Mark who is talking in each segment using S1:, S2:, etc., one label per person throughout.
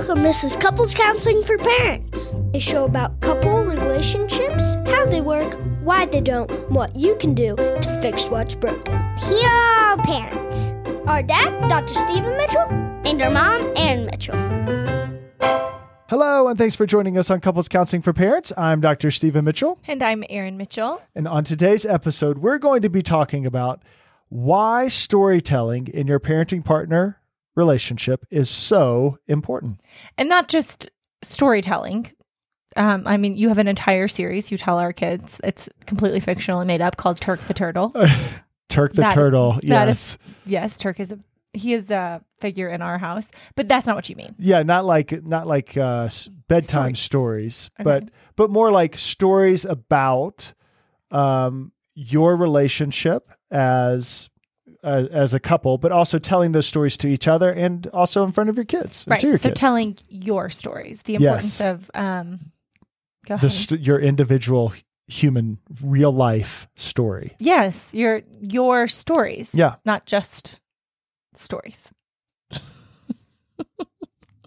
S1: Welcome. This is Couples Counseling for Parents, a show about couple relationships, how they work, why they don't, what you can do to fix what's broken.
S2: Here are our parents
S1: Our dad, Dr. Stephen Mitchell,
S2: and our mom, Erin Mitchell.
S3: Hello, and thanks for joining us on Couples Counseling for Parents. I'm Dr. Stephen Mitchell,
S4: And I'm Erin Mitchell.
S3: and on today's episode, we're going to be talking about why storytelling in your parenting partner relationship is so important.
S4: And not just storytelling. Um, I mean, you have an entire series you tell our kids. It's completely fictional and made up called Turk the Turtle.
S3: Turk the
S4: That-
S3: turtle,
S4: that
S3: yes.
S4: is- yes, Turk is a he is a figure in our house, but that's not what you mean.
S3: yeah, not like not like uh, bedtime stories, but but more like stories about um, your relationship as uh, as a couple, but also telling those stories to each other and also in front of your kids,
S4: Right.
S3: your
S4: So
S3: kids.
S4: telling your stories, the
S3: Yes.
S4: importance of um go
S3: the st- your individual human real life story.
S4: yes, your your stories.
S3: Yeah.
S4: Not just stories.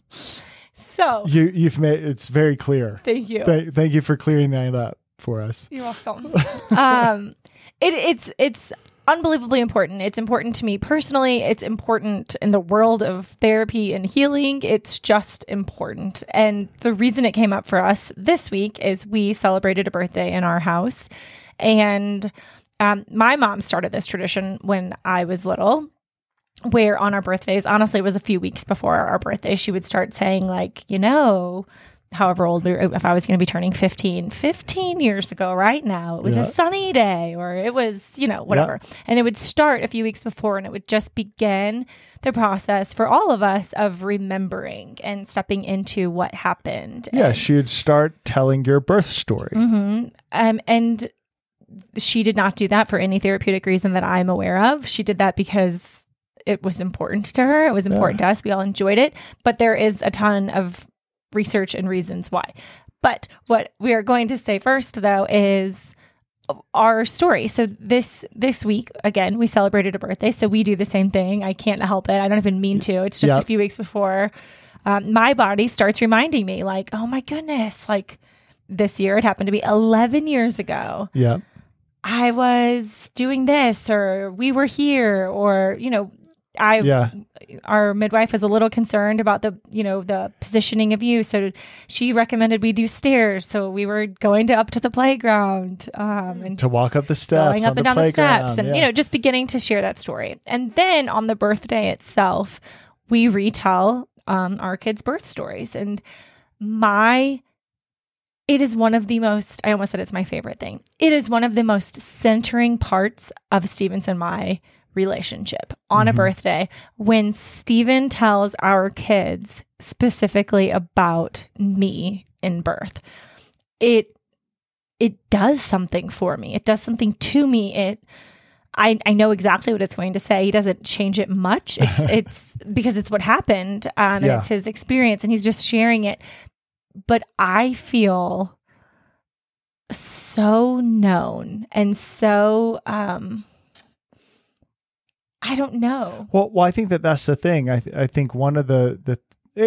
S4: so
S3: You you've made it's very clear.
S4: thank you.
S3: Thank, thank you for clearing that up for us.
S4: You're welcome. um, it, it's it's unbelievably important. It's important to me personally. It's important in the world of therapy and healing. It's just important. And the reason it came up for us this week is we celebrated a birthday in our house, and um, my mom started this tradition when I was little. Where on our birthdays, honestly, it was a few weeks before our birthday, she would start saying, like, you know, however old we were, if I was going to be turning 15, 15 years ago, right now, it was
S3: Yeah.
S4: a sunny day or it was, you know, whatever. And it would start a few weeks before and it would just begin the process for all of us of remembering and stepping into what happened.
S3: Yeah,
S4: And-
S3: she would start telling your birth story.
S4: hmm Um, and she did not do that for any therapeutic reason that I'm aware of. She did that because it was important to her. It was important to us. We all enjoyed it. But there is a ton of research and reasons why. But what we are going to say first, though, is our story. So this this week again, we celebrated a birthday. So we do the same thing. I can't help it. I don't even mean to. It's just
S3: Yep.
S4: a few weeks before. Um, my body starts reminding me, like, oh my goodness, like this year it happened to be 11 years ago
S3: Yeah.
S4: i was doing this or we were here or you know i
S3: Yeah.
S4: our midwife is a little concerned about the you know the positioning of you so she recommended we do stairs so we were going to up to the playground um and
S3: To walk up the steps.
S4: going up
S3: on
S4: and
S3: the
S4: down the steps and
S3: yeah.
S4: you know just beginning to share that story and then on the birthday itself we retell um, our kids birth stories and my it is one of the most i almost said it's my favorite thing it is one of the most centering parts of Stephen's and my relationship on a
S3: Mhm.
S4: birthday when Stephen tells our kids specifically about me in birth it it does something for me. It does something to me. It I, I know exactly what it's going to say. He doesn't change it much. It, it's because it's what happened um, and
S3: Yeah.
S4: it's his experience, and he's just sharing it. But I feel so known and so um, I don't know.
S3: Well, well, I think that that's the thing. I th- I think one of the the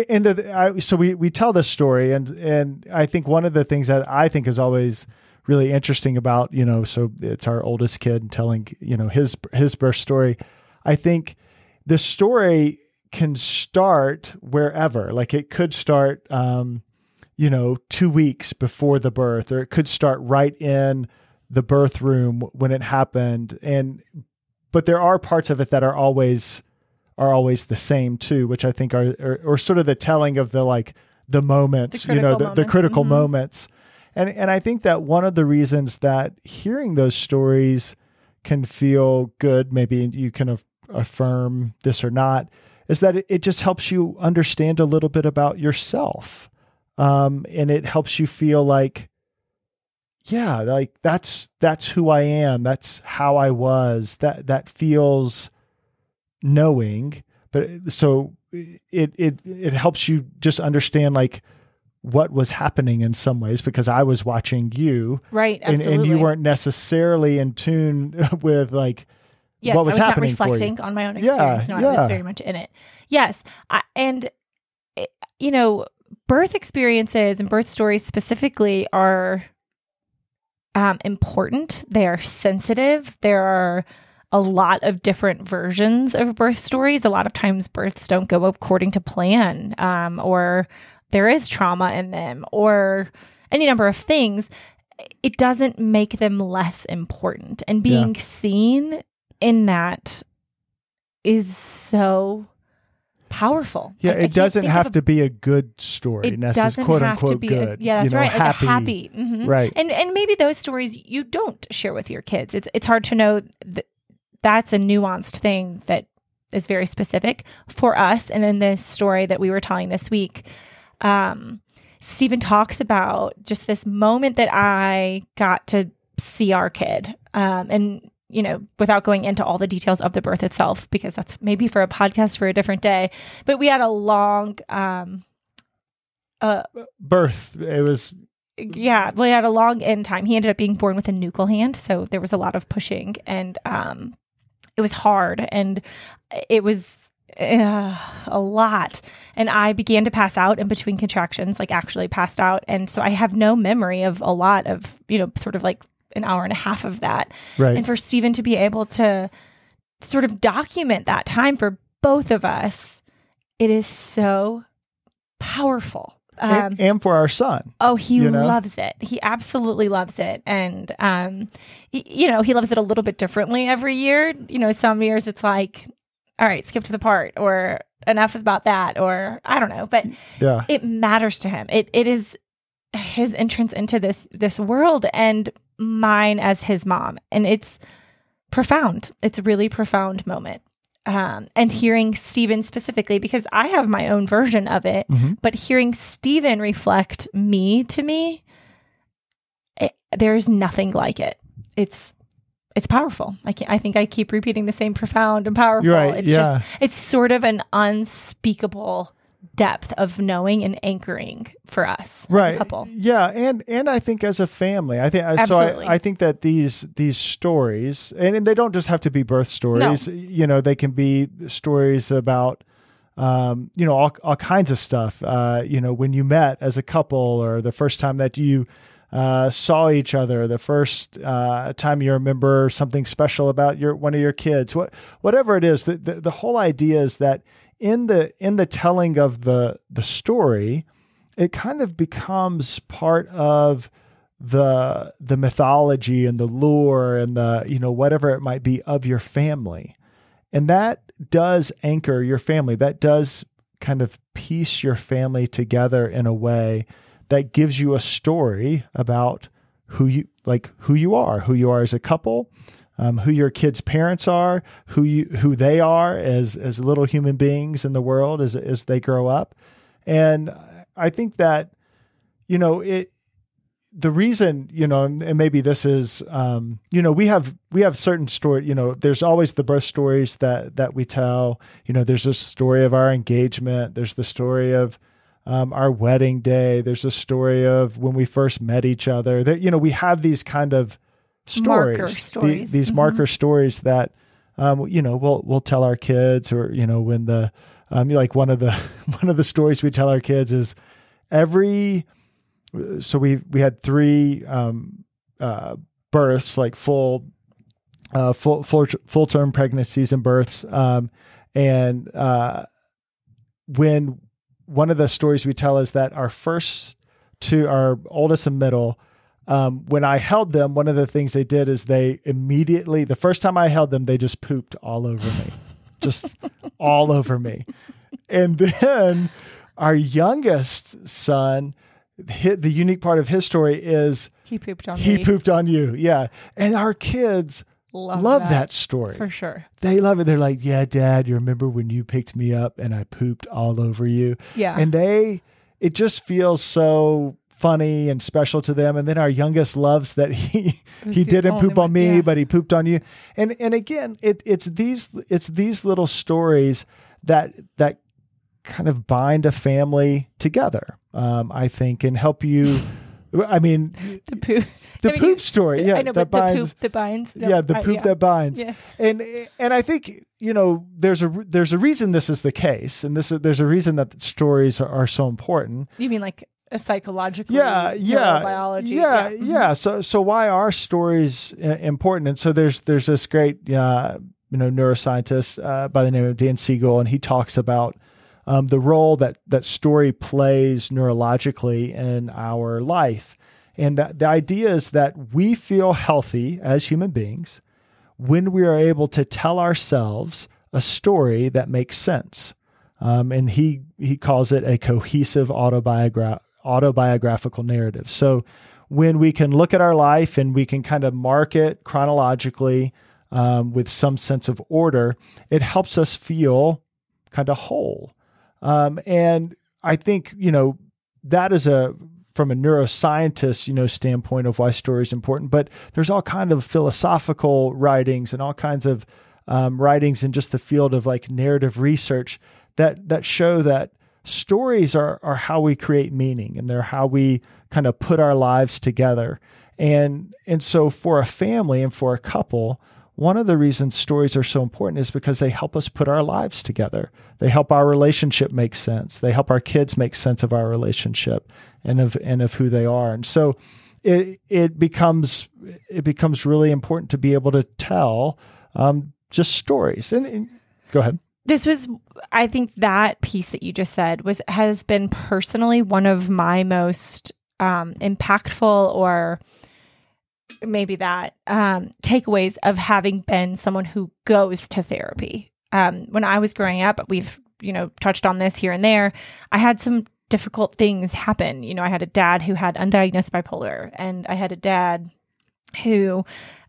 S3: and the, I, so we we tell this story, and and I think one of the things that I think is always really interesting about you know, so it's our oldest kid telling you know his his birth story. I think the story can start wherever. Like it could start, um, you know, two weeks before the birth, or it could start right in the birth room when it happened, and but there are parts of it that are always are always the same too, which I think are are, or sort of the telling of the like the moments,
S4: The
S3: you know, the, the
S4: moments.
S3: critical
S4: Mhm.
S3: moments. And and I think that one of the reasons that hearing those stories can feel good, maybe you can af- affirm this or not, is that it, it just helps you understand a little bit about yourself. Um, and it helps you feel like, yeah, like that's that's who I am. That's how I was. That that feels knowing. But so it it it helps you just understand like what was happening in some ways because I was watching you
S4: Right.
S3: and, and you weren't necessarily in tune with like
S4: yes,
S3: what was
S4: I was
S3: happening
S4: not
S3: for you.
S4: reflecting on my own
S3: Yeah,
S4: experience. no, I
S3: yeah.
S4: was very much in it. Yes, I, and it, you know, birth experiences and birth stories specifically are um, important. They are sensitive. There are a lot of different versions of birth stories. A lot of times, births don't go according to plan, um, or there is trauma in them, or any number of things. It doesn't make them less important. And being yeah. seen in that is so powerful.
S3: Yeah, I, it doesn't have to be a good story. It doesn't quote have unquote to be good.
S4: A, yeah, that's
S3: you know,
S4: right.
S3: Happy,
S4: like happy. Mm-hmm.
S3: right?
S4: And and maybe those stories you don't share with your kids. It's it's hard to know that that's a nuanced thing that is very specific for us. And in this story that we were telling this week, um, Stephen talks about just this moment that I got to see our kid, um, and you know, without going into all the details of the birth itself, because that's maybe for a podcast for a different day. But we had a long um,
S3: uh, birth. It was
S4: yeah, we had a long end time. He ended up being born with a nuchal hand, so there was a lot of pushing, and um, it was hard, and it was uh, a lot. And I began to pass out in between contractions, like actually passed out, and so I have no memory of a lot of you know, sort of like an hour and a half of that.
S3: Right.
S4: And for Stephen to be able to sort of document that time for both of us, it is so powerful.
S3: Um, and, and, for our son.
S4: Oh, he you know? loves it. He absolutely loves it. And, um, he, you know, he loves it a little bit differently every year. You know, some years it's like, all right, skip to the part or enough about that or I don't know, but
S3: yeah.
S4: it matters to him. It, it is his entrance into this, this world. And mine as his mom. And it's profound. It's a really profound moment. Um, and hearing Stephen specifically, because I have my own version of it, mm-hmm. but hearing Stephen reflect me to me, it, there's nothing like it. It's it's powerful. I can't. I think I keep repeating the same profound and powerful.
S3: Right,
S4: it's
S3: yeah.
S4: just it's sort of an unspeakable depth of knowing and anchoring for us
S3: right
S4: couple
S3: yeah and and i think as a family i think Absolutely. so I, I think that these these stories and, and they don't just have to be birth stories no. you know they can be stories about um, you know all, all kinds of stuff uh, you know when you met as a couple or the first time that you uh, saw each other the first uh, time you remember something special about your one of your kids what whatever it is the, the, the whole idea is that in the in the telling of the the story, it kind of becomes part of the the mythology and the lore and the you know whatever it might be of your family. And that does anchor your family. That does kind of piece your family together in a way that gives you a story about who you like who you are who you are as a couple um, who your kids' parents are, who you who they are as as little human beings in the world as as they grow up, and I think that you know it. The reason, you know, and maybe this is, um, you know, we have we have certain story. You know, there's always the birth stories that that we tell. You know, there's a story of our engagement. There's the story of um, our wedding day. There's a story of when we first met each other. That you know, we have these kind of stories,
S4: marker stories.
S3: The, these mm-hmm. marker stories that um, you know we'll we'll tell our kids, or you know when the um, like one of the one of the stories we tell our kids is every so we we had three um, uh, births like full uh, full full full term pregnancies and births um, and uh, when one of the stories we tell is that our first two our oldest and middle um, when I held them, one of the things they did is they immediately, the first time I held them, they just pooped all over me, just all over me. And then our youngest son, hit, the unique part of his story is
S4: he pooped on
S3: he
S4: me.
S3: pooped on you. Yeah. And our kids love, love that. that. story.
S4: For sure.
S3: They love it. They're like, yeah, dad, you remember when you picked me up and I pooped all over you?
S4: Yeah.
S3: And they, it just feels so funny and special to them. And then our youngest loves that he he didn't poop on me, yeah. but he pooped on you. And and again, it it's these it's these little stories that that kind of bind a family together. Um, I think and help you I mean,
S4: The poop.
S3: the
S4: I mean,
S3: poop story. Yeah,
S4: I know,
S3: that
S4: but
S3: binds.
S4: the poop that binds. No,
S3: yeah, the
S4: I-
S3: poop
S4: yeah.
S3: that binds.
S4: Yeah.
S3: And and I think you know there's a there's a reason this is the case, and this there's a reason that stories are, are so important.
S4: You mean like a psychological?
S3: Yeah, yeah,
S4: biology.
S3: yeah, yeah. So so why are stories uh, important? And so there's there's this great uh, you know neuroscientist uh, by the name of Dan Siegel, and he talks about um, the role that that story plays neurologically in our life, and that the idea is that we feel healthy as human beings when we are able to tell ourselves a story that makes sense. Um, and he he calls it a cohesive autobiogra- autobiographical narrative. So when we can look at our life and we can kind of mark it chronologically um, with some sense of order, it helps us feel kind of whole. Um, and I think you know that is a from a neuroscientist you know standpoint of why story is important. But there's all kind of philosophical writings and all kinds of um, writings in just the field of like narrative research that that show that stories are are how we create meaning and they're how we kind of put our lives together. And and so for a family and for a couple, one of the reasons stories are so important is because they help us put our lives together. They help our relationship make sense. They help our kids make sense of our relationship and of and of who they are. And so it it becomes it becomes really important to be able to tell um, just stories. And, and go ahead.
S4: this was i think that piece that you just said was has been personally one of my most um impactful or maybe that um takeaways of having been someone who goes to therapy um when i was growing up we've you know touched on this here and there i had some difficult things happen you know i had a dad who had undiagnosed bipolar and i had a dad who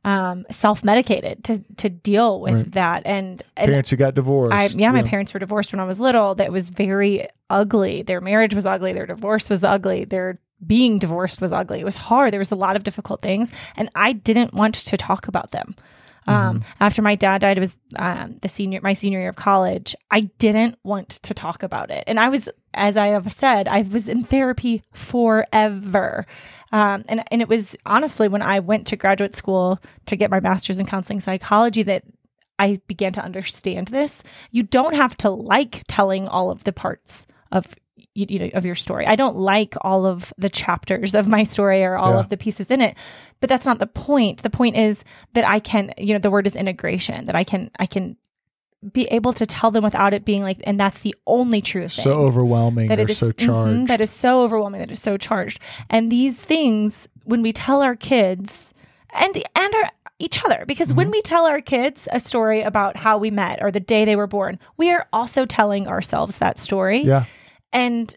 S4: um, self-medicated to to deal with
S3: Right.
S4: that and, and
S3: Parents who got divorced.
S4: I, yeah, my parents were divorced when I was little. That was very ugly. Their marriage was ugly. Their divorce was ugly. Their being divorced was ugly. It was hard. There was a lot of difficult things, and I didn't want to talk about them. Um, after my dad died, it was um, the senior, my senior year of college. I didn't want to talk about it, and I was, as I have said, I was in therapy forever. Um, and and it was honestly when I went to graduate school to get my master's in counseling psychology that I began to understand this. You don't have to like telling all of the parts of you, you know of your story. I don't like all of the chapters of my story or all
S3: Yeah.
S4: of the pieces in it. But that's not the point. The point is that I can, you know, the word is integration, that I can I can be able to tell them without it being like and that's the only true thing
S3: so overwhelming.
S4: that it is
S3: so
S4: mhm,
S3: charged.
S4: that is so overwhelming that is so charged and these things when we tell our kids and and our each other because
S3: Mm-hmm.
S4: when we tell our kids a story about how we met or the day they were born we are also telling ourselves that story
S3: yeah.
S4: And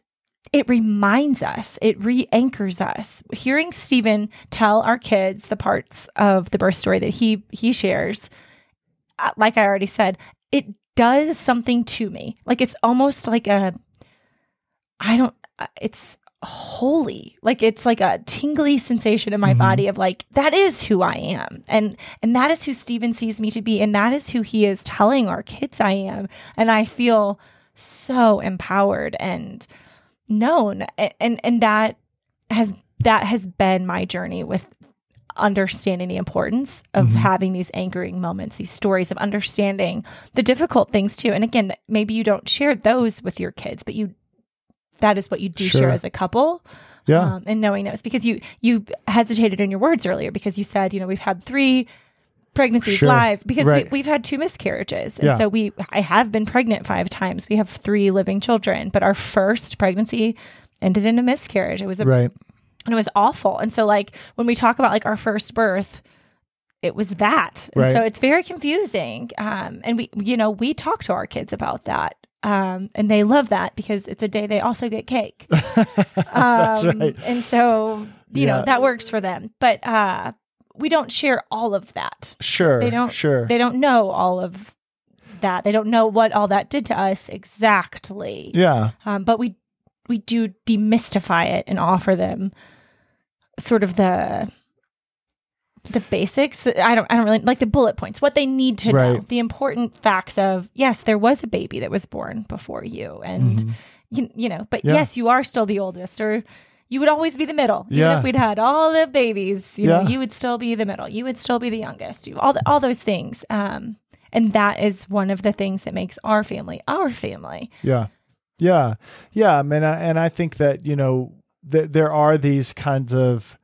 S4: it reminds us, it re anchors us. Hearing Stephen tell our kids the parts of the birth story that he he shares, uh, like I already said, it does something to me. Like it's almost like a, I don't, uh, it's holy like it's like a tingly sensation in my
S3: Mhm.
S4: body of like that is who i am and and that is who Stephen sees me to be and that is who he is telling our kids i am and i feel so empowered and known and and that has that has been my journey with understanding the importance of
S3: Mhm.
S4: having these anchoring moments these stories of understanding the difficult things too and again that maybe you don't share those with your kids but you that is what you do
S3: Sure.
S4: share as a couple
S3: Yeah.
S4: um, and knowing those because you you hesitated in your words earlier because you said you know we've had three pregnancies
S3: Sure.
S4: live because
S3: Right.
S4: we, we've had two miscarriages and
S3: Yeah.
S4: so we i have been pregnant five times we have three living children but our first pregnancy ended in a miscarriage it was a
S3: right.
S4: and it was awful and so like when we talk about like our first birth it was that and
S3: Right.
S4: so it's very confusing um and we you know we talk to our kids about that um and they love that because it's a day they also get cake
S3: That's
S4: um,
S3: right.
S4: And so, you
S3: Yeah.
S4: know, that works for them. But uh we don't share all of that.
S3: Sure.
S4: They don't
S3: Sure.
S4: They don't know all of that. They don't know what all that did to us exactly.
S3: yeah.
S4: Um, but we we do demystify it and offer them sort of the the basics. I don't I don't really like the bullet points, what they need to know, the important facts of yes, there was a baby that was born before you and
S3: Mhm.
S4: you, you know but
S3: Yeah.
S4: yes you are still the oldest or you would always be the middle. Even
S3: Yeah.
S4: if we'd had all the babies, you
S3: Yeah.
S4: know, you would still be the middle. You would still be the youngest. You all the, all those things. Um, and that is one of the things that makes our family our family.
S3: Yeah. Yeah. Yeah. I mean, I- and I think that, you know, th- there are these kinds of,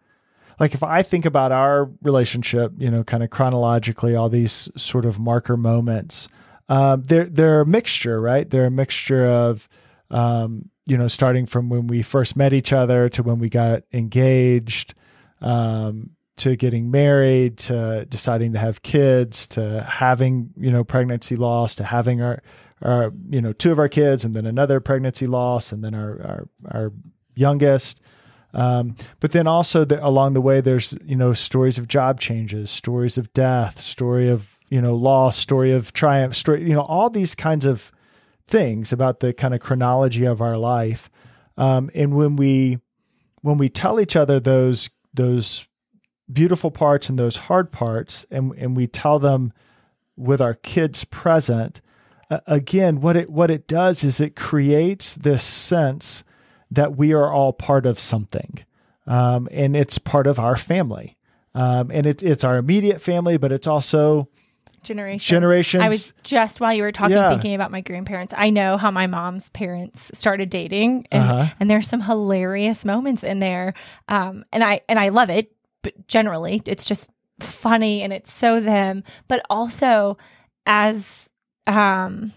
S3: like if I think about our relationship, you know, kind of chronologically, all these sort of marker moments, um, they're, they're a mixture, right? They're a mixture of, um, you know, starting from when we first met each other to when we got engaged, um, to getting married, to deciding to have kids, to having, you know, pregnancy loss, to having our, our, you know, two of our kids and then another pregnancy loss and then our, our, our youngest. Um, but then also the, along the way, there's, you know, stories of job changes, stories of death, story of, you know, loss, story of triumph, story, you know, all these kinds of things about the kind of chronology of our life. Um, and when we, when we tell each other those, those beautiful parts and those hard parts, and, and we tell them with our kids present, uh, again, what it, what it does is it creates this sense that we are all part of something. Um, and it's part of our family. Um, and it, it's our immediate family, but it's also
S4: Generations.
S3: generations.
S4: I was just while you were talking
S3: Yeah.
S4: thinking about my grandparents. I know how my mom's parents started dating, and
S3: Uh-huh.
S4: and there's some hilarious moments in there. Um, and I and I love it. But generally, it's just funny and it's so them. But also, as um,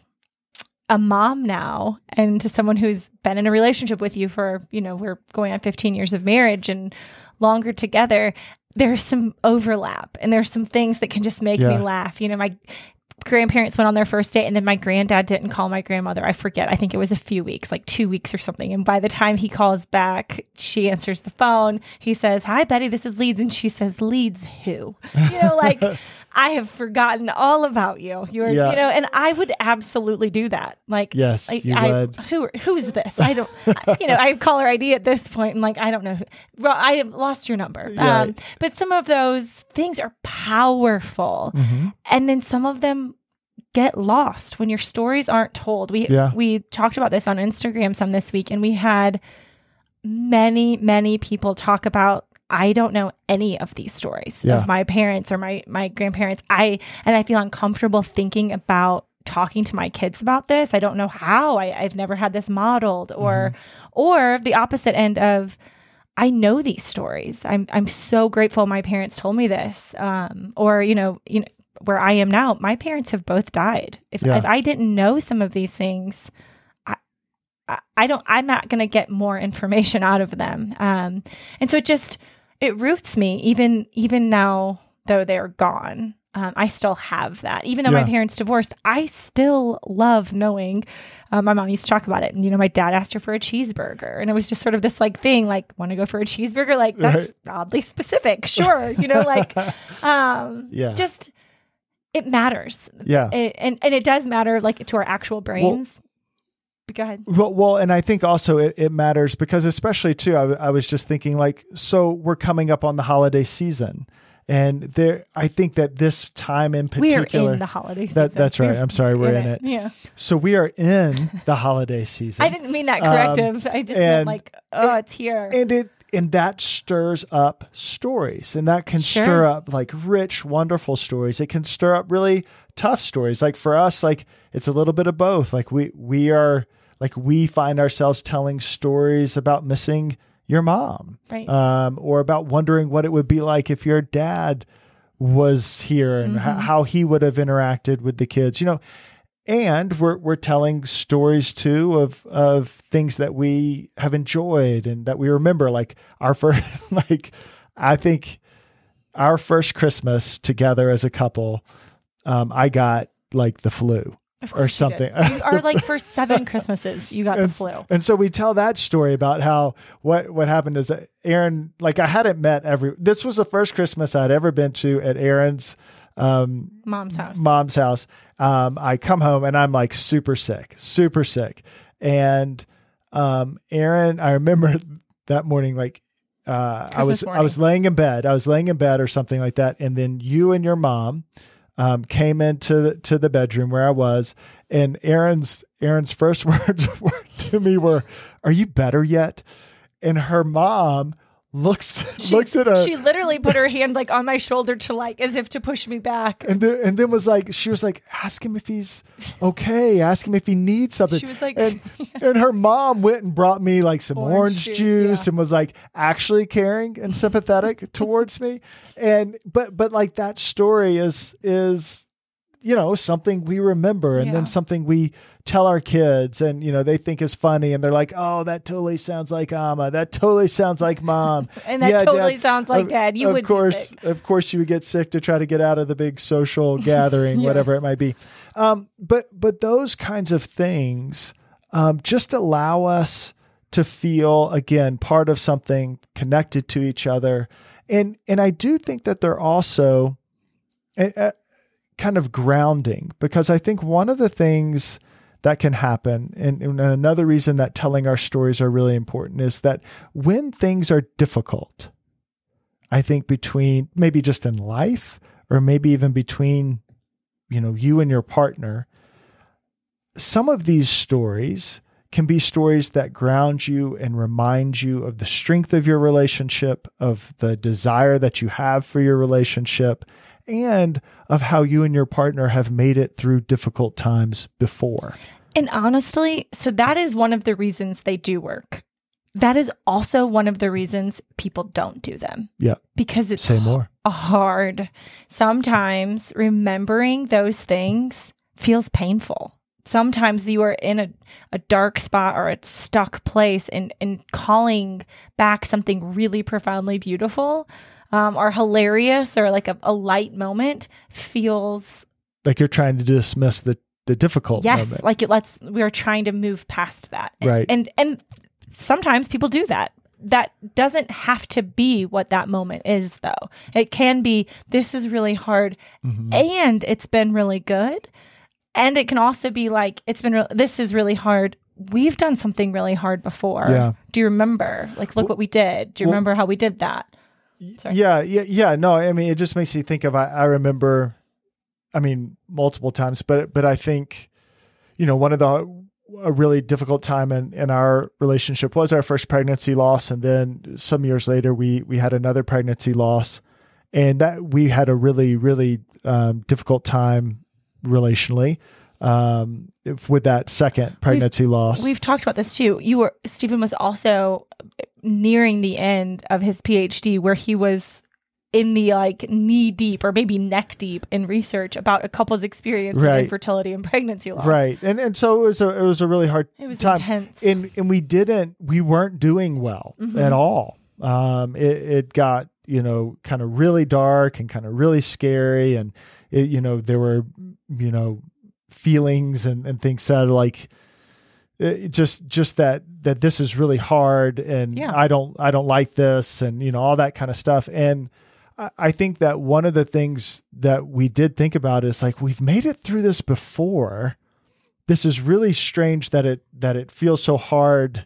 S4: a mom now, and to someone who's been in a relationship with you for you know we're going on 15 years of marriage and longer together there's some overlap and there's some things that can just make me laugh. You know, my grandparents went on their first date and then my granddad didn't call my grandmother. I forget. I think it was a few weeks, like 2 weeks or something. And by the time he calls back, she answers the phone. He says, "Hi Betty, this is Leeds." And she says, "Leeds who?" You know, like I have forgotten all about you. You're,
S3: Yeah.
S4: you know, and I would absolutely do that. Like
S3: Yes,
S4: I,
S3: would.
S4: Who who's this? I don't you know, I have caller ID at this point. point and like I don't know. Who, well, I have lost your number.
S3: Yeah.
S4: Um, but some of those things are powerful.
S3: Mm-hmm.
S4: And then some of them get lost when your stories aren't told. We
S3: Yeah.
S4: we talked about this on Instagram some this week and we had many many people talk about I don't know any of these stories
S3: Yeah.
S4: of my parents or my my grandparents. I and I feel uncomfortable thinking about talking to my kids about this. I don't know how. I, I've never had this modeled or or the opposite end of I know these stories. I'm I'm so grateful my parents told me this. Um, or you know, you know where I am now, my parents have both died. If
S3: Yeah.
S4: if I didn't know some of these things, I I, I don't. I'm not going to get more information out of them. Um, and so it just it roots me even even now though they're gone. Um, I still have that. Even though
S3: Yeah.
S4: my parents divorced, I still love knowing. Uh, my mom used to talk about it, and you know, my dad asked her for a cheeseburger, and it was just sort of this like thing, like, want to go for a cheeseburger? Like that's oddly specific. Sure, you know, like, um,
S3: Yeah.
S4: just it matters,
S3: Yeah.
S4: it, and and it does matter, like to our actual brains. But go ahead.
S3: Well, well, and I think also it, it matters because, especially too, I was just thinking like, so we're coming up on the holiday season, and there, I think that this time in
S4: We are
S3: particular,
S4: in the holiday season.
S3: That- that's right.
S4: We're
S3: I'm sorry, we're in it.
S4: Yeah,
S3: so we are in the holiday season.
S4: I didn't mean that
S3: Um,
S4: corrective. I just meant like, oh, it's here.
S3: and it and that stirs up stories and that can
S4: Sure.
S3: stir up like rich wonderful stories it can stir up really tough stories like for us like it's a little bit of both like we we are like we find ourselves telling stories about missing your mom
S4: Right.
S3: um or about wondering what it would be like if your dad was here and
S4: Mm-hmm.
S3: how he would have interacted with the kids you know and we're we're telling stories too of of things that we have enjoyed and that we remember like our first like i think our first christmas together as a couple um i got like the flu or
S4: course you did.
S3: something
S4: You are like for seven Christmases, you got the flu.
S3: and so we tell that story about how what what happened is that Erin like I hadn't met every this was the first Christmas I'd ever been to at Erin's um
S4: Mom's house.
S3: mom's house. Um, I come home and I'm like super sick, super sick. And um, Erin, I remember that morning, like uh, I was
S4: Christmas
S3: I was laying in bed. I was laying in bed or something like that, and then you and your mom um, came into the, to the bedroom where I was, and Erin's Erin's first words to me were, "Are you better yet?" and her mom looks
S4: She,
S3: looks at her
S4: she literally put her hand like on my shoulder to like as if to push me back.
S3: and then, and then was like she was like ask him if he's okay ask him if he needs something
S4: She was like-
S3: and, and her mom went and brought me like some orange,
S4: Orange
S3: juice,
S4: juice, yeah.
S3: and was like actually caring and sympathetic towards me and but but like that story is is you know something we remember and
S4: Yeah.
S3: then something we tell our kids and you know they think is funny and they're like oh that totally sounds like ama. That totally sounds like mom.
S4: And that
S3: Yeah,
S4: totally
S3: Dad,
S4: sounds like
S3: of,
S4: dad. You
S3: of course of course you would get sick to try to get out of the big social gathering whatever it might be. Um, but but those kinds of things um, just allow us to feel again part of something connected to each other. And and i do think that they're also uh, kind of grounding because i think one of the things that can happen. And, and another reason that telling our stories are really important is that when things are difficult i think between maybe just in life or maybe even between you know you and your partner some of these stories can be stories that ground you and remind you of the strength of your relationship, of the desire that you have for your relationship, and of how you and your partner have made it through difficult times before.
S4: And honestly, so that is one of the reasons they do work. That is also one of the reasons people don't do them
S3: Yeah.
S4: because it's
S3: Say more.
S4: hard. Sometimes remembering those things feels painful. Sometimes you are in a, a dark spot or a stuck place and, and calling back something really profoundly beautiful um, or hilarious or like a, a light moment feels
S3: Like you're trying to dismiss the, the difficult
S4: yes
S3: moment.
S4: like it lets we're trying to move past that And-
S3: Right.
S4: and and sometimes people do that that doesn't have to be what that moment is though it can be this is really hard
S3: Mhm.
S4: and it's been really good and it can also be like it's been re- this is really hard we've done something really hard before
S3: Yeah.
S4: do you remember like look what we did do you
S3: Well-
S4: remember how we did that Sorry.
S3: Yeah, yeah, yeah. No, I mean, it just makes you think of. I, I remember, I mean, multiple times, but but I think, you know, one of the a really difficult time in in our relationship was our first pregnancy loss, and then some years later we we had another pregnancy loss, and that we had a really really um, difficult time relationally um, if- with that second pregnancy loss.
S4: We've talked about this too. You were Stephen was also nearing the end of his PhD where he was in the like knee deep or maybe neck deep in research about a couple's experience
S3: Right.
S4: of infertility and pregnancy loss.
S3: right, and and so it was a it was a really hard
S4: It was
S3: time.
S4: intense.
S3: and and we didn't we weren't doing well
S4: Mhm.
S3: at all um it, it got you know kind of really dark and kind of really scary and it, you know there were you know feelings and, and things said like it just just that that this is really hard and
S4: Yeah.
S3: i don't i don't like this and you know all that kind of stuff and I- I think that one of the things that we did think about is like we've made it through this before. This is really strange that it that it feels so hard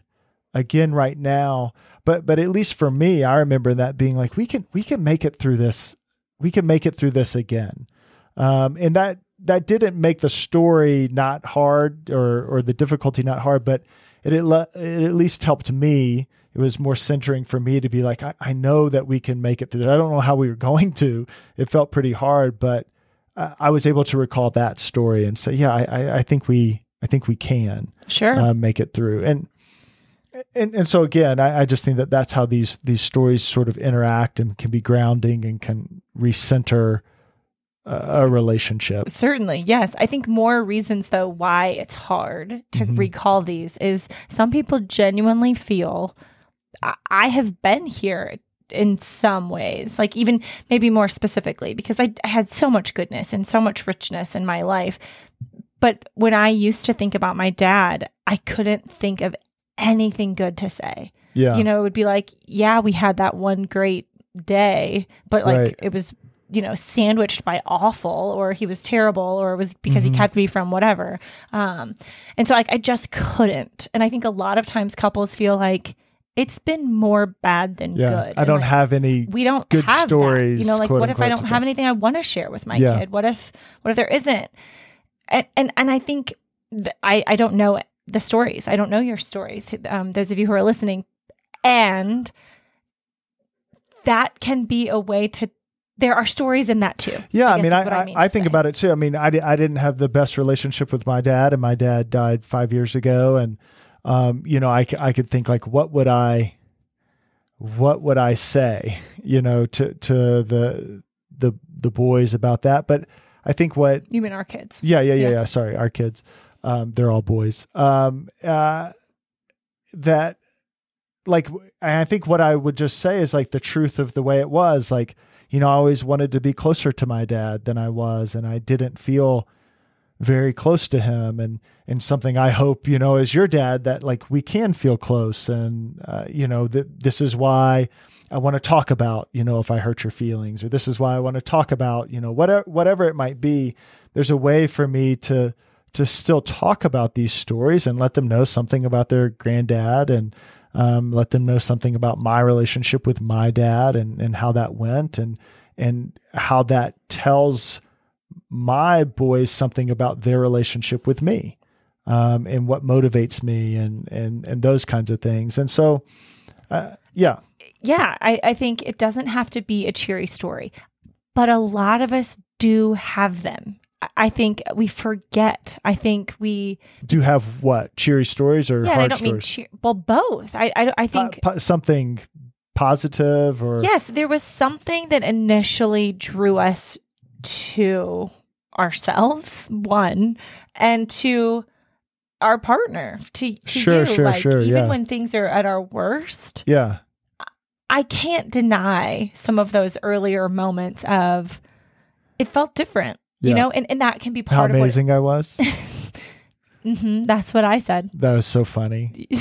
S3: again right now. But but at least for me, I remember that being like we can we can make it through this. We can make it through this again. Um, and that that didn't make the story not hard or or the difficulty not hard, but it it, le- it at least helped me. It was more centering for me to be like, I, I know that we can make it through. I don't know how we were going to. It felt pretty hard, but I, I was able to recall that story and say, yeah, I, I, I think we I think we can
S4: Sure.
S3: uh, make it through. And and and so again, I, I just think that that's how these these stories sort of interact and can be grounding and can recenter a, relationship.
S4: Certainly, yes. I think more reasons though why it's hard to
S3: Mhm.
S4: recall these is some people genuinely feel I, I have been here in some ways, like even maybe more specifically because I, I had so much goodness and so much richness in my life. But when I used to think about my dad, I couldn't think of anything good to say.
S3: Yeah.
S4: You know, it would be like, yeah, we had that one great day, but like
S3: Right.
S4: it was, you know, sandwiched by awful or he was terrible or it was because
S3: Mhm.
S4: he kept me from whatever. Um, and so like I just couldn't. And I think a lot of times couples feel like it's been more bad than
S3: yeah.
S4: good.
S3: I
S4: And,
S3: don't
S4: like,
S3: have any.
S4: we don't
S3: good
S4: have
S3: stories,
S4: That. You know, like what if I don't have anything I want to share with my
S3: Yeah.
S4: kid? What if what if there isn't? And and and I think th- I I don't know the stories. I don't know your stories. Um, those of you who are listening, And that can be a way to there are stories in that too.
S3: Yeah, I,
S4: guess
S3: mean, I, I,
S4: mean
S3: I think
S4: say.
S3: about it too. I mean, I, I didn't have the best relationship with my dad, and my dad died five years ago. And, um, you know, I, I could think like, what would I, what would I say, you know, to, to the, the, the boys about that? But I think what,
S4: You mean our kids.
S3: yeah, yeah, yeah,
S4: Yeah.
S3: yeah. Sorry, our kids, um, they're all boys. Um, uh, that, like, I think what I would just say is like the truth of the way it was. Like, you know, I always wanted to be closer to my dad than I was, and I didn't feel very close to him. And and something I hope, you know, as your dad, that like we can feel close, and uh, you know, that this is why. I want to talk about, you know, if I hurt your feelings, or this is why I want to talk about, you know, whatever whatever it might be. There's a way for me to to still talk about these stories and let them know something about their granddad and um, let them know something about my relationship with my dad and, and how that went and and how that tells my boys something about their relationship with me um, and what motivates me and and and those kinds of things and so uh, yeah
S4: yeah, I, I think it doesn't have to be a cheery story, but a lot of us do have them. I- think we forget. I think we,
S3: do have what cheery stories or
S4: yeah, I don't mean cheer, well, both. I, I, I
S3: Po-
S4: think,
S3: po- something positive or
S4: yes, there was something that initially drew us to ourselves, one, and to our partner, to, to
S3: Sure,
S4: you.
S3: sure,
S4: like,
S3: sure,
S4: Even
S3: yeah.
S4: when things are at our worst,
S3: yeah
S4: I can't deny some of those earlier moments of it felt different, you
S3: Yeah.
S4: know, and, and that can be
S3: how
S4: part of how
S3: amazing I was
S4: what. hmm that's what I said.
S3: that was so funny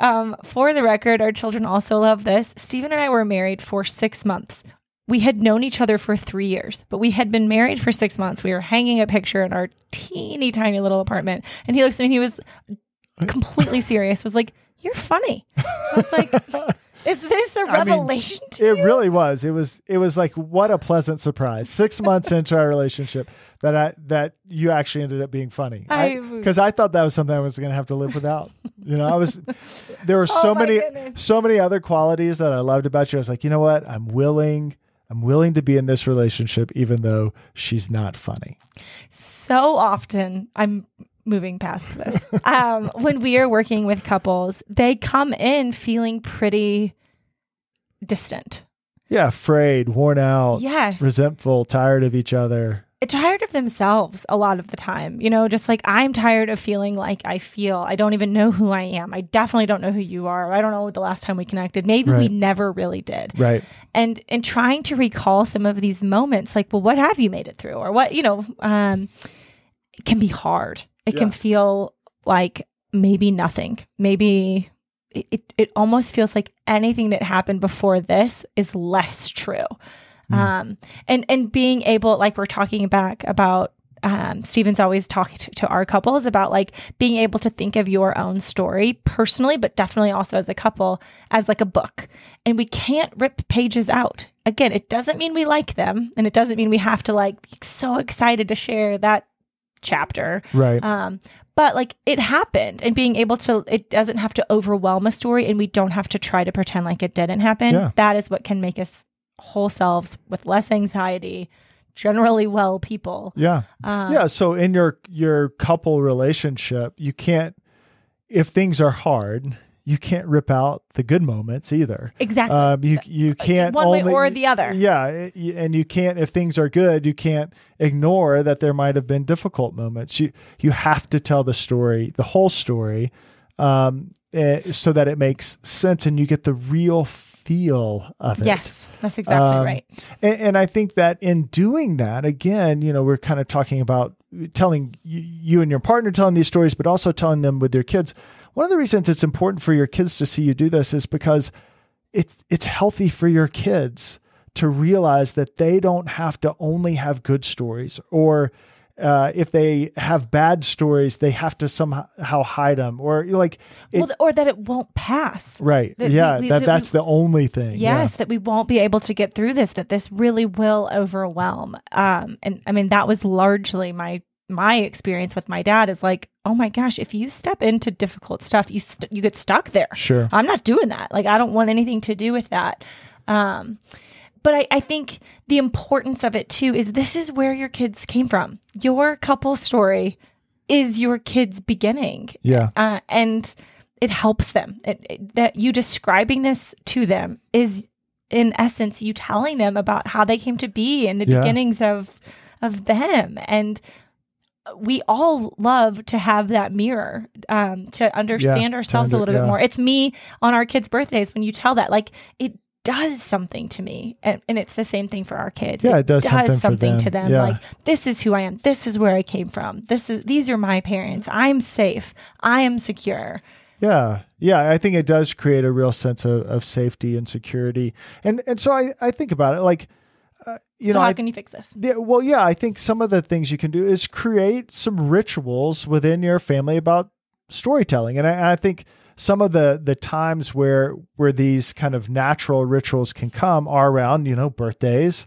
S4: Um, for the record, our children also love this. Stephen and I were married for six months. We had known each other for three years, but we had been married for six months. We were hanging a picture in our teeny tiny little apartment, and he looks at me. and He was completely serious. Was like, "You're funny." I was like, "Is this a
S3: I mean,
S4: revelation to
S3: It
S4: you?"
S3: really was. It was. It was like what a pleasant surprise. Six months into our relationship, that I that you actually ended up being funny.
S4: I-
S3: Because I, thought that was something I was going to have to live without. You know, I was. There were oh so
S4: Oh
S3: many,
S4: goodness.
S3: so many other qualities that I loved about you. I was like, you know what? I'm willing. I'm willing to be in this relationship, even though she's not funny.
S4: so often i'm moving past this. Um, when we are working with couples they come in feeling pretty distant.
S3: Yeah, afraid, worn out,
S4: yes.
S3: resentful, tired of each other.
S4: tired of themselves a lot of the time you know just like i'm tired of feeling like i feel i don't even know who i am. I definitely don't know who you are. I don't know the last time we connected. Maybe we never really did.
S3: Right.
S4: and and trying to recall some of these moments like well what have you made it through? Or what you know um it can be hard it can feel like maybe nothing maybe it, it, it almost feels like anything that happened before this is less true um and and being able like we're talking back about um, Stephen's always talking to, to our couples about like being able to think of your own story personally, but definitely also as a couple as like a book. And we can't rip pages out. Again, it doesn't mean we like them, and it doesn't mean we have to like be so excited to share that chapter.
S3: Right.
S4: Um, but like it happened, and being able to, it doesn't have to overwhelm a story, and we don't have to try to pretend like it didn't happen.
S3: Yeah.
S4: That is what can make us whole selves with less anxiety, generally well people.
S3: yeah.
S4: Um,
S3: yeah so in your your couple relationship you can't if things are hard you can't rip out the good moments either
S4: exactly.
S3: um you you can't
S4: one way or the other.
S3: yeah and you can't if things are good you can't ignore that there might have been difficult moments you you have to tell the story the whole story um eh, so that it makes sense and you get the real feel of it
S4: yes, that's exactly
S3: Um,
S4: right.
S3: and, and I think that in doing that, again, you know, we're kind of talking about telling you, you and your partner telling these stories, but also telling them with your kids. One of the reasons it's important for your kids to see you do this is because it's it's healthy for your kids to realize that they don't have to only have good stories or uh, if they have bad stories, they have to somehow hide them or like, it,
S4: well, or that it won't pass.
S3: right.
S4: that
S3: yeah.
S4: we-
S3: that,
S4: that
S3: that's
S4: we-
S3: the only thing. Yeah.
S4: Yes, that we won't be able to get through this. That this really will overwhelm. Um, and I mean that was largely my my experience with my dad is like, oh my gosh, if you step into difficult stuff, you st- you get stuck there.
S3: Sure.
S4: I'm not doing that. Like I don't want anything to do with that. Um, but I, I think the importance of it too is this is where your kids came from. Your couple story is your kid's beginning.
S3: Yeah.
S4: Uh, and it helps them. It, it- that you describing this to them is, in essence, you telling them about how they came to be and the
S3: Yeah.
S4: beginnings of of them. And we all love to have that mirror um, to understand
S3: to
S4: ourselves
S3: under-
S4: a little
S3: yeah.
S4: bit more. It's me on our kids' birthdays when you tell that, like it does something to me, and, and it's the same thing for our kids.
S3: Yeah, it does something for them.
S4: to them.
S3: Yeah.
S4: Like this is who I am. This is where I came from. This is these are my parents. I'm safe. I am secure.
S3: Yeah. Yeah. I think it does create a real sense of, of safety and security. And and so I, I think about it like you
S4: so
S3: know,
S4: how
S3: I,
S4: can you fix this?
S3: yeah, well, yeah, I think some of the things you can do is create some rituals within your family about storytelling. And I, I think some of the the times where where these kind of natural rituals can come are around, you know, birthdays,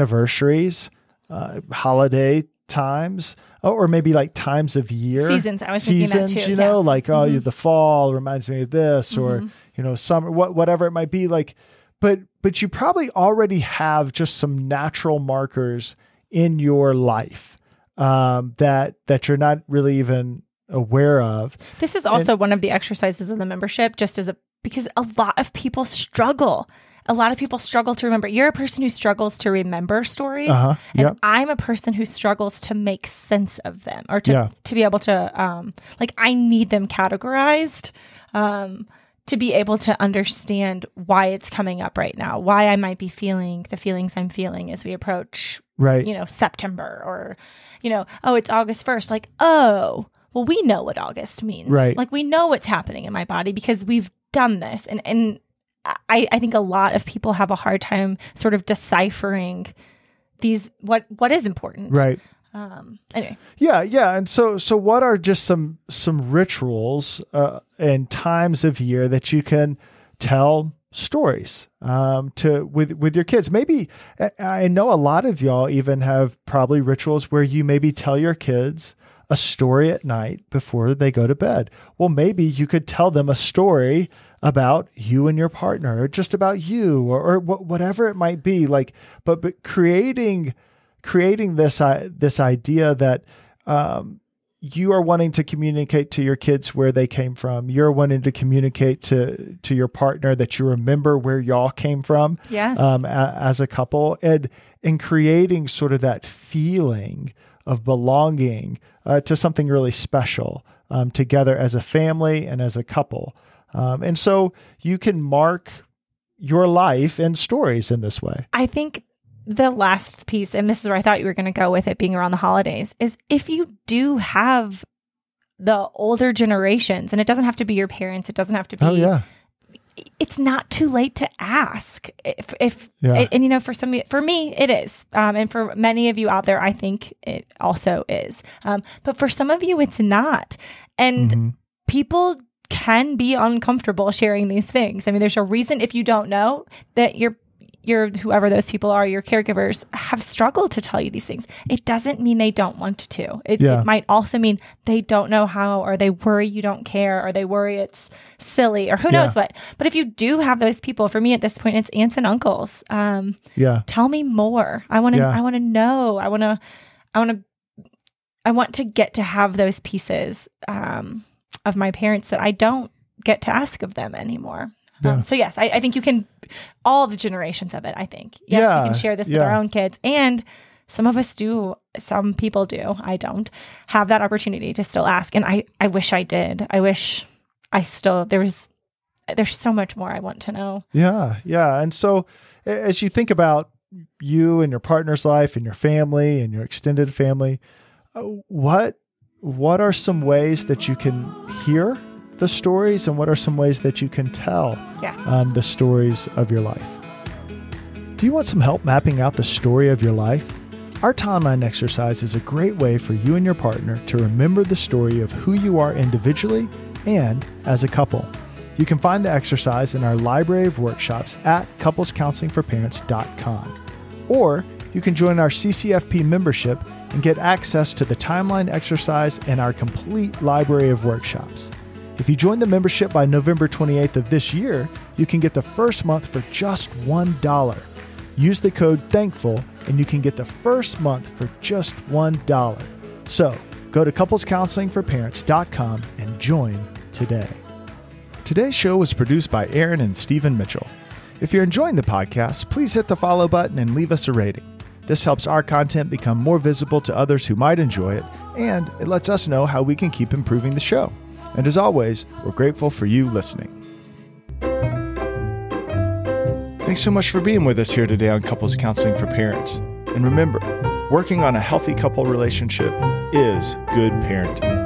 S3: anniversaries, uh, holiday times, or maybe like times of year,
S4: Seasons. I was thinking that
S3: seasons.
S4: too,
S3: You know,
S4: yeah.
S3: like oh,
S4: Mhm.
S3: the fall reminds me of this, or
S4: Mhm.
S3: you know, summer, what whatever it might be. Like, but but you probably already have just some natural markers in your life um, that that you're not really even aware of.
S4: This is also one of the exercises in the membership, just as a because a lot of people struggle. A lot of people struggle to remember. You're a person who struggles to remember stories.
S3: Uh huh.
S4: And
S3: Yep.
S4: I'm a person who struggles to make sense of them or to
S3: Yeah.
S4: to be able to um like I need them categorized um to be able to understand why it's coming up right now, why I might be feeling the feelings I'm feeling as we approach,
S3: Right.
S4: you know, September or you know, oh, it's August 1st. Like, oh, well we know what August means.
S3: Right.
S4: Like we know what's happening in my body because we've done this and and I, I think a lot of people have a hard time sort of deciphering these what what is important
S3: right.
S4: Um anyway
S3: Yeah, yeah. And so so what are just some some rituals uh, and times of year that you can tell stories um, to with with your kids? Maybe I- know a lot of y'all even have probably rituals where you maybe tell your kids a story at night before they go to bed. Well, maybe you could tell them a story about you and your partner or just about you or, or whatever it might be like but but creating creating this i this idea that um, you are wanting to communicate to your kids where they came from. You're wanting to communicate to to your partner that you remember where y'all came from
S4: yes
S3: um, a, as a couple, and and creating sort of that feeling of belonging uh, to something really special um, together as a family and as a couple. Um, and so you can mark your life and stories in this way.
S4: i think the last piece and this is where i thought you were going to go with it being around the holidays is if you do have the older generations and it doesn't have to be your parents it doesn't have to be
S3: Oh yeah,
S4: it's not too late to ask. If if
S3: Yeah.
S4: and, you know for some for me it is. Um, and for many of you out there i think it also is. Um, but for some of you it's not. And
S3: Mhm.
S4: people can be uncomfortable sharing these things. I mean there's a reason if you don't know that your your whoever those people are your caregivers have struggled to tell you these things. It doesn't mean they don't want to. It,
S3: Yeah.
S4: it might also mean they don't know how or they worry you don't care or they worry it's silly or who knows
S3: Yeah.
S4: what. But if you do have those people for me at this point it's aunts and uncles. Um,
S3: yeah,
S4: tell me more. I want to
S3: Yeah.
S4: i want to know. I want to i want to i want to get to have those pieces um, of my parents that i don't get to ask of them anymore
S3: Yeah.
S4: um, so yes I, I think you can all the generations of it i think. Yes
S3: Yeah,
S4: we can share this with our own kids. And some of us do some people do i don't have that opportunity to still ask. And i i wish i did. I wish i still there was there's so much more i want to know.
S3: Yeah, yeah. And so as you think about you and your partner's life and your family and your extended family, uh, what what are some ways that you can hear the stories and what are some ways that you can tell
S4: Yeah.
S3: um, the stories of your life? Do you want some help mapping out the story of your life? Our timeline exercise is a great way for you and your partner to remember the story of who you are individually and as a couple. You can find the exercise in our library of workshops at couplescounselingforparents.com. Or you can join our CCFP membership and get access to the timeline exercise and our complete library of workshops. If you join the membership by November 28th of this year, you can get the first month for just $1. Use the code THANKFUL and you can get the first month for just $1. So, go to couplescounselingforparents.com and join today. Today's show was produced by Erin and Stephen Mitchell. If you're enjoying the podcast, please hit the follow button and leave us a rating. This helps our content become more visible to others who might enjoy it, and it lets us know how we can keep improving the show. And as always, we're grateful for you listening. Thanks so much for being with us here today on Couples Counseling for Parents. And remember, working on a healthy couple relationship is good parenting.